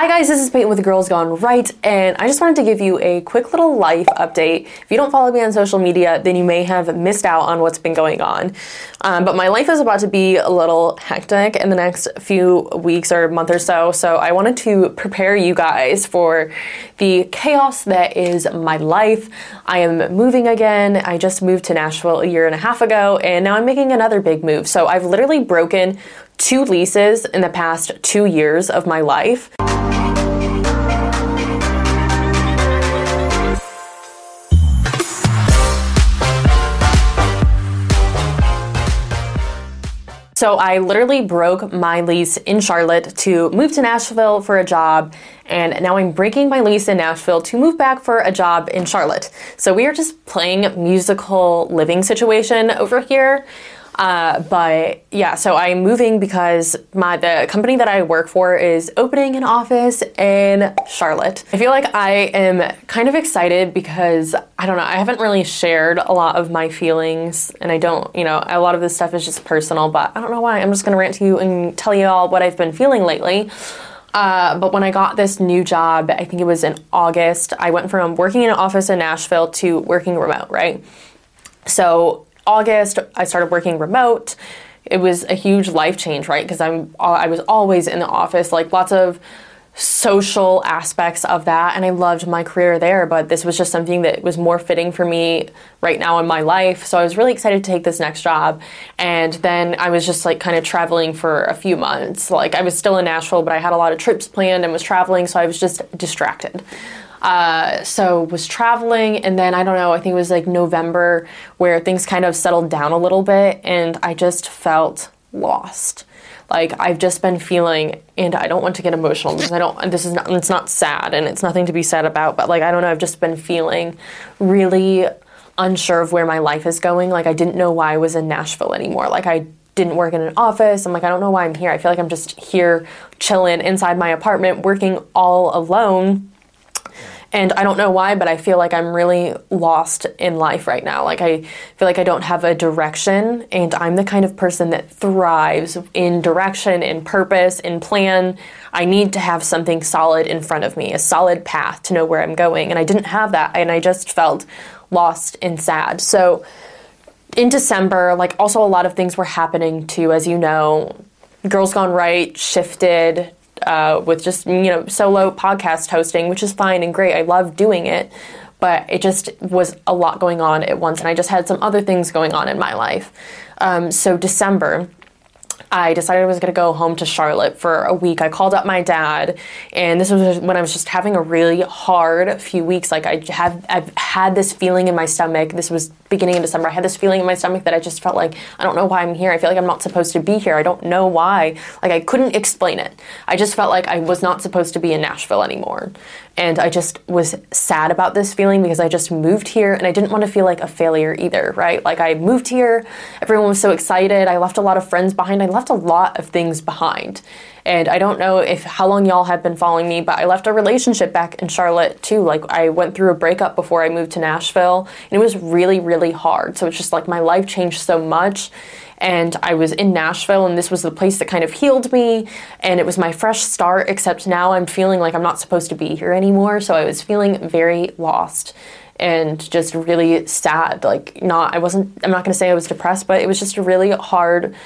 Hi guys, this is Peyton with Girls Gone Right, and I just wanted to give you a quick little life update. If you don't follow me on social media, then you may have missed out on what's been going on. Um, but my life is about to be a little hectic in the next few weeks or month or so, so I wanted to prepare you guys for the chaos that is my life. I am moving again. I just moved to Nashville a year and a half ago, and now I'm making another big move. So I've literally broken two leases in the past two years of my life. So I literally broke my lease in Charlotte to move to Nashville for a job, and now I'm breaking my lease in Nashville to move back for a job in Charlotte. So we are just playing musical living situation over here. Uh, but yeah, so I'm moving because my the company that I work for is opening an office in Charlotte. I feel like I am kind of excited because I don't know, I haven't really shared a lot of my feelings and I don't, you know, a lot of this stuff is just personal, but I don't know why. I'm just gonna rant to you and tell you all what I've been feeling lately. Uh, but when I got this new job, I think it was in August, I went from working in an office in Nashville to working remote, right? So August, I started working remote. It was a huge life change, right? Because I'm I was always in the office, like lots of social aspects of that and I loved my career there, but this was just something that was more fitting for me right now in my life. So I was really excited to take this next job. And then I was just like kind of traveling for a few months. Like I was still in Nashville, but I had a lot of trips planned and was traveling, so I was just distracted. Uh, so was traveling and then i don't know i think it was like november where things kind of settled down a little bit and i just felt lost like i've just been feeling and i don't want to get emotional because i don't this is not it's not sad and it's nothing to be sad about but like i don't know i've just been feeling really unsure of where my life is going like i didn't know why i was in nashville anymore like i didn't work in an office. I'm like, I don't know why I'm here. I feel like I'm just here chilling inside my apartment, working all alone and I don't know why, but I feel like I'm really lost in life right now. Like, I feel like I don't have a direction, and I'm the kind of person that thrives in direction, in purpose, in plan. I need to have something solid in front of me, a solid path to know where I'm going. And I didn't have that, and I just felt lost and sad. So, in December, like, also a lot of things were happening too, as you know. Girls Gone Right shifted uh, with just you know solo podcast hosting, which is fine and great. I love doing it, but it just was a lot going on at once, and I just had some other things going on in my life. Um, so December I decided I was going to go home to Charlotte for a week. I called up my dad, and this was when I was just having a really hard few weeks. Like I have, I've had this feeling in my stomach. This was beginning of December. I had this feeling in my stomach that I just felt like I don't know why I'm here. I feel like I'm not supposed to be here. I don't know why. Like I couldn't explain it. I just felt like I was not supposed to be in Nashville anymore. And I just was sad about this feeling because I just moved here and I didn't want to feel like a failure either, right? Like I moved here, everyone was so excited. I left a lot of friends behind. I left a lot of things behind. And I don't know if how long y'all have been following me, but I left a relationship back in Charlotte too. Like I went through a breakup before I moved to Nashville, and it was really really hard. So it's just like my life changed so much and I was in Nashville, and this was the place that kind of healed me, and it was my fresh start, except now I'm feeling like I'm not supposed to be here anymore. So I was feeling very lost and just really sad. Like, not, I wasn't, I'm not gonna say I was depressed, but it was just a really hard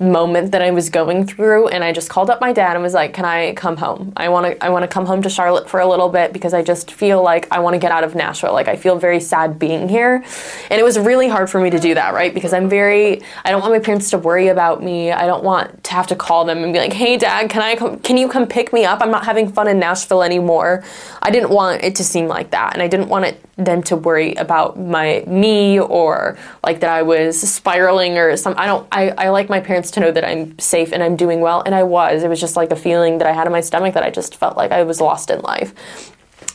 moment that I was going through and I just called up my dad and was like, "Can I come home? I want to I want to come home to Charlotte for a little bit because I just feel like I want to get out of Nashville. Like I feel very sad being here." And it was really hard for me to do that, right? Because I'm very I don't want my parents to worry about me. I don't want to have to call them and be like, "Hey dad, can I come can you come pick me up? I'm not having fun in Nashville anymore." I didn't want it to seem like that and I didn't want it them to worry about my me or like that I was spiraling or some I don't I, I like my parents to know that I'm safe and I'm doing well and I was. It was just like a feeling that I had in my stomach that I just felt like I was lost in life.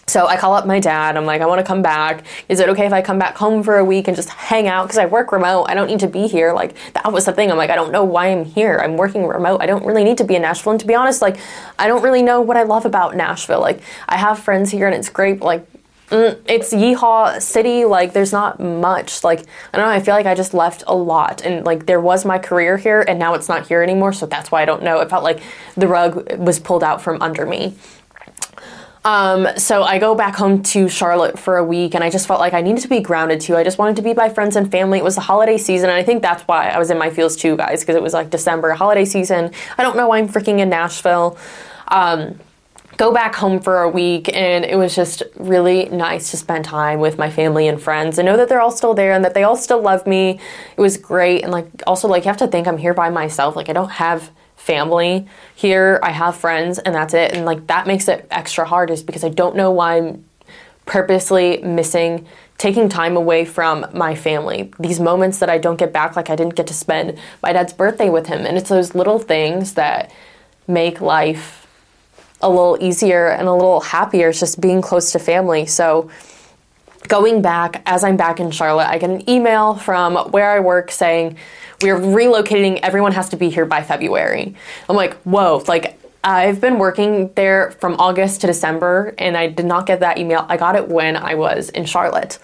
So I call up my dad. I'm like, I want to come back. Is it okay if I come back home for a week and just hang out? Because I work remote. I don't need to be here. Like, that was the thing. I'm like, I don't know why I'm here. I'm working remote. I don't really need to be in Nashville. And to be honest, like, I don't really know what I love about Nashville. Like, I have friends here and it's great. Like, Mm, it's yeehaw city like there's not much like i don't know i feel like i just left a lot and like there was my career here and now it's not here anymore so that's why i don't know it felt like the rug was pulled out from under me Um, so I go back home to Charlotte for a week, and I just felt like I needed to be grounded too. I just wanted to be by friends and family. It was the holiday season, and I think that's why I was in my feels too, guys, because it was like December, holiday season. I don't know why I'm freaking in Nashville. Um, go back home for a week and it was just really nice to spend time with my family and friends. And know that they're all still there and that they all still love me. It was great and like also like you have to think i'm here by myself. Like i don't have family here. I have friends and that's it. And like that makes it extra hard is because i don't know why i'm purposely missing taking time away from my family. These moments that i don't get back like i didn't get to spend my dad's birthday with him. And it's those little things that make life a little easier and a little happier just being close to family. So going back, as I'm back in Charlotte, I get an email from where I work saying, We're relocating, everyone has to be here by February. I'm like, Whoa, like I've been working there from August to December and I did not get that email. I got it when I was in Charlotte.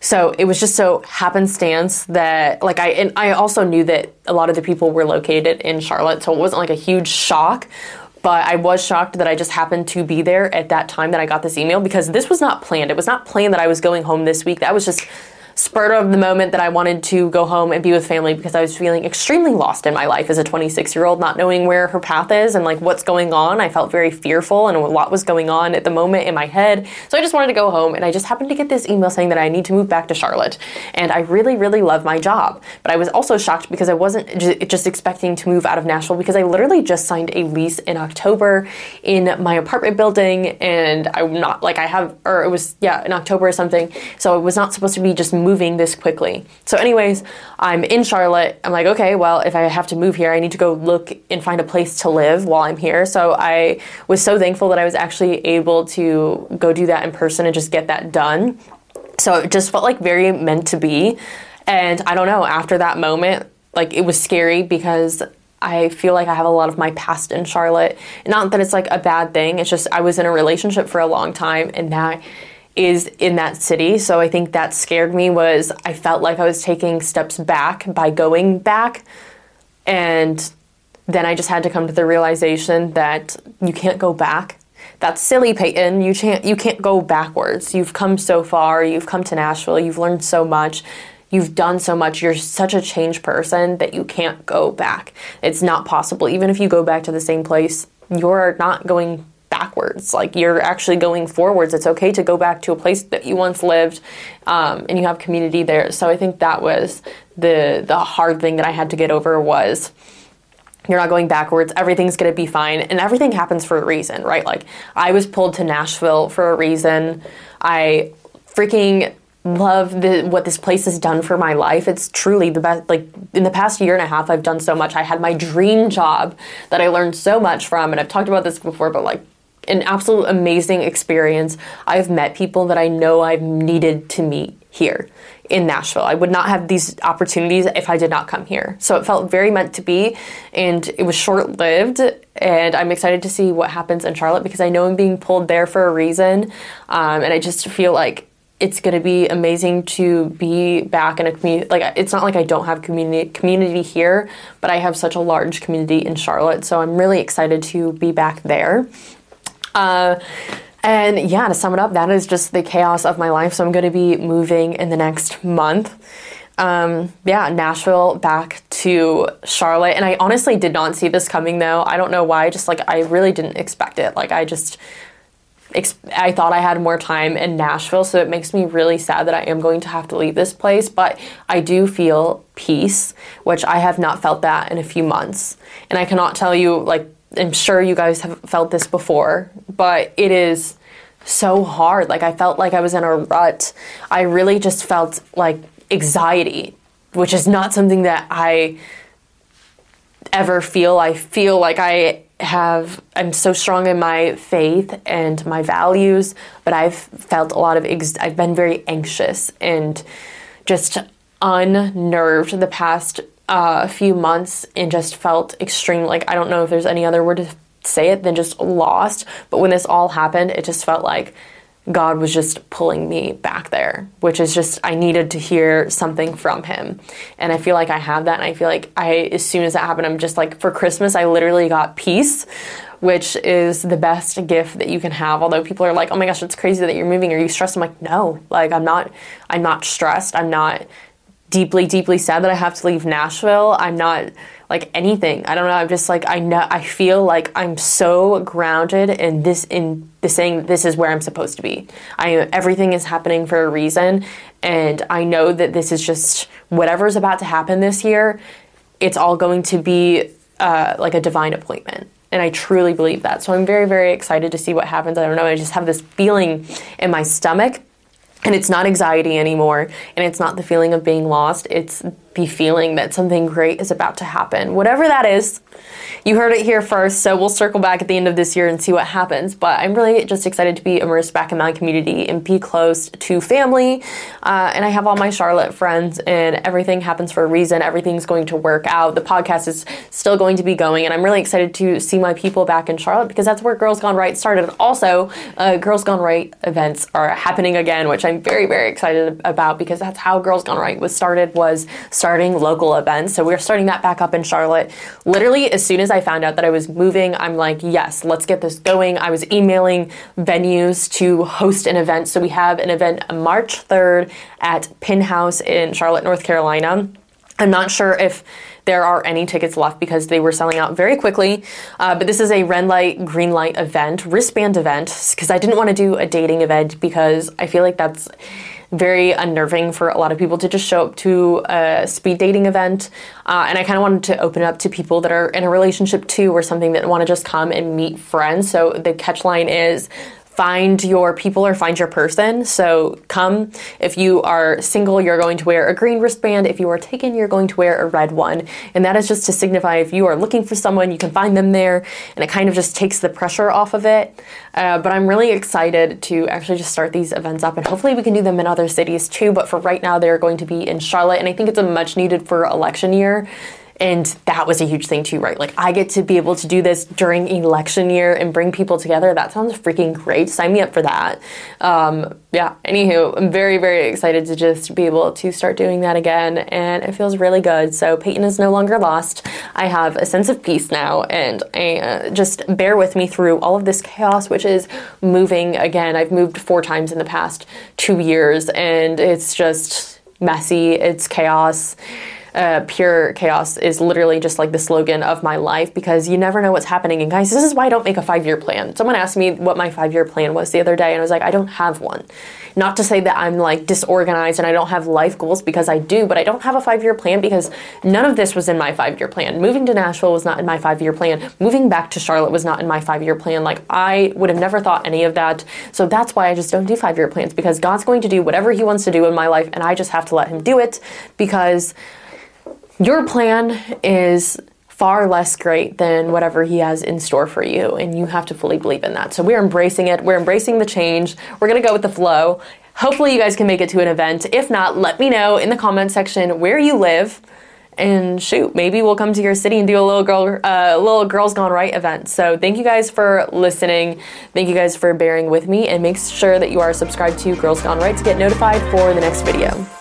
So it was just so happenstance that like I and I also knew that a lot of the people were located in Charlotte, so it wasn't like a huge shock but I was shocked that I just happened to be there at that time that I got this email because this was not planned. It was not planned that I was going home this week. That was just spur of the moment that I wanted to go home and be with family because I was feeling extremely lost in my life as a 26 year old, not knowing where her path is and like what's going on. I felt very fearful and a lot was going on at the moment in my head. So I just wanted to go home and I just happened to get this email saying that I need to move back to Charlotte. And I really, really love my job. But I was also shocked because I wasn't just expecting to move out of Nashville because I literally just signed a lease in October in my apartment building and I'm not like I have, or it was, yeah, in October or something. So it was not supposed to be just moving moving this quickly. So, anyways, I'm in Charlotte. I'm like, okay, well, if I have to move here, I need to go look and find a place to live while I'm here. So, I was so thankful that I was actually able to go do that in person and just get that done. So, it just felt like very meant to be. And I don't know, after that moment, like it was scary because I feel like I have a lot of my past in Charlotte. Not that it's like a bad thing, it's just I was in a relationship for a long time and now is in that city. So I think that scared me was I felt like I was taking steps back by going back and then I just had to come to the realization that you can't go back. That's silly, Peyton. You can't you can't go backwards. You've come so far. You've come to Nashville. You've learned so much. You've done so much. You're such a changed person that you can't go back. It's not possible. Even if you go back to the same place, you're not going backwards. Like you're actually going forwards. It's okay to go back to a place that you once lived, um, and you have community there. So I think that was the the hard thing that I had to get over was you're not going backwards. Everything's going to be fine. And everything happens for a reason, right? Like, I was pulled to Nashville for a reason. I freaking love the, what this place has done for my life. It's truly the best. Like, in the past year and a half, I've done so much. I had my dream job that I learned so much from. And I've talked about this before, but like, an absolute amazing experience. I've met people that I know I've needed to meet here in Nashville. I would not have these opportunities if I did not come here. So it felt very meant to be, and it was short lived. And I'm excited to see what happens in Charlotte because I know I'm being pulled there for a reason. Um, and I just feel like it's going to be amazing to be back in a community. Like it's not like I don't have community community here, but I have such a large community in Charlotte. So I'm really excited to be back there. Uh, and yeah, to sum it up, that is just the chaos of my life. So I'm going to be moving in the next month. Um, yeah, Nashville back to Charlotte. And I honestly did not see this coming though. I don't know why. Just like I really didn't expect it. Like I just. I thought I had more time in Nashville, so it makes me really sad that I am going to have to leave this place. But I do feel peace, which I have not felt that in a few months. And I cannot tell you, like, I'm sure you guys have felt this before, but it is so hard. Like I felt like I was in a rut. I really just felt like anxiety, which is not something that I ever feel. I feel like I have I'm so strong in my faith and my values, but I've felt a lot of ex- I've been very anxious and just unnerved the past uh, a few months and just felt extreme. Like, I don't know if there's any other word to say it than just lost. But when this all happened, it just felt like God was just pulling me back there, which is just, I needed to hear something from Him. And I feel like I have that. And I feel like I, as soon as that happened, I'm just like, for Christmas, I literally got peace, which is the best gift that you can have. Although people are like, oh my gosh, it's crazy that you're moving. Are you stressed? I'm like, no, like, I'm not, I'm not stressed. I'm not deeply, deeply sad that I have to leave Nashville. I'm not like anything. I don't know. I'm just like I know. I feel like I'm so grounded in this in the saying this is where I'm supposed to be. I everything is happening for a reason, and I know that this is just whatever's about to happen this year. It's all going to be uh, like a divine appointment. And I truly believe that. So I'm very, very excited to see what happens. I don't know. I just have this feeling in my stomach and it's not anxiety anymore, and it's not the feeling of being lost. It's feeling that something great is about to happen. Whatever that is, you heard it here first, so we'll circle back at the end of this year and see what happens. But I'm really just excited to be immersed back in my community and be close to family. Uh, and I have all my Charlotte friends, and everything happens for a reason. Everything's going to work out. The podcast is still going to be going, and I'm really excited to see my people back in Charlotte because that's where Girls Gone Right started. Also, uh, Girls Gone Right events are happening again, which I'm very, very excited about because that's how Girls Gone Right was started. Was starting local events. So we're starting that back up in Charlotte. Literally, as soon as I found out that I was moving, I'm like, yes, let's get this going. I was emailing venues to host an event. So we have an event March 3rd at Pin House in Charlotte, North Carolina. I'm not sure if there are any tickets left because they were selling out very quickly. Uh, but this is a red light, green light event, wristband event, because I didn't want to do a dating event because I feel like that's very unnerving for a lot of people to just show up to a speed dating event. Uh, and I kind of wanted to open up to people that are in a relationship too or something that want to just come and meet friends. So the catch line is find your people or find your person. So come. If you are single, you're going to wear a green wristband. If you are taken, you're going to wear a red one. And that is just to signify if you are looking for someone, you can find them there. And it kind of just takes the pressure off of it. Uh, but I'm really excited to actually just start these events up. And hopefully we can do them in other cities too. But for right now, they're going to be in Charlotte. And I think it's a much needed for election year. And that was a huge thing too, right? Like I get to be able to do this during election year and bring people together. That sounds freaking great. Sign me up for that. Um, yeah, anywho, I'm very, very excited to just be able to start doing that again. And it feels really good. So Peyton is no longer lost. I have a sense of peace now. And I, uh, just bear with me through all of this chaos, which is moving again. I've moved four times in the past two years and it's just messy. It's chaos uh, pure chaos is literally just like the slogan of my life because you never know what's happening. And guys, this is why I don't make a five year plan. Someone asked me what my five year plan was the other day, and I was like, I don't have one. Not to say that I'm like disorganized and I don't have life goals because I do, but I don't have a five year plan because none of this was in my five year plan. Moving to Nashville was not in my five year plan. Moving back to Charlotte was not in my five year plan. Like, I would have never thought any of that. So that's why I just don't do five year plans because God's going to do whatever He wants to do in my life, and I just have to let Him do it because your plan is far less great than whatever he has in store for you and you have to fully believe in that. So we're embracing it. We're embracing the change. We're going to go with the flow. Hopefully you guys can make it to an event. If not let me know in the comment section where you live. And shoot maybe we'll come to your city and do a little girl uh, little girls gone right event. So thank you guys for listening. Thank you guys for bearing with me. And make sure that you are subscribed to girls gone right to get notified for the next video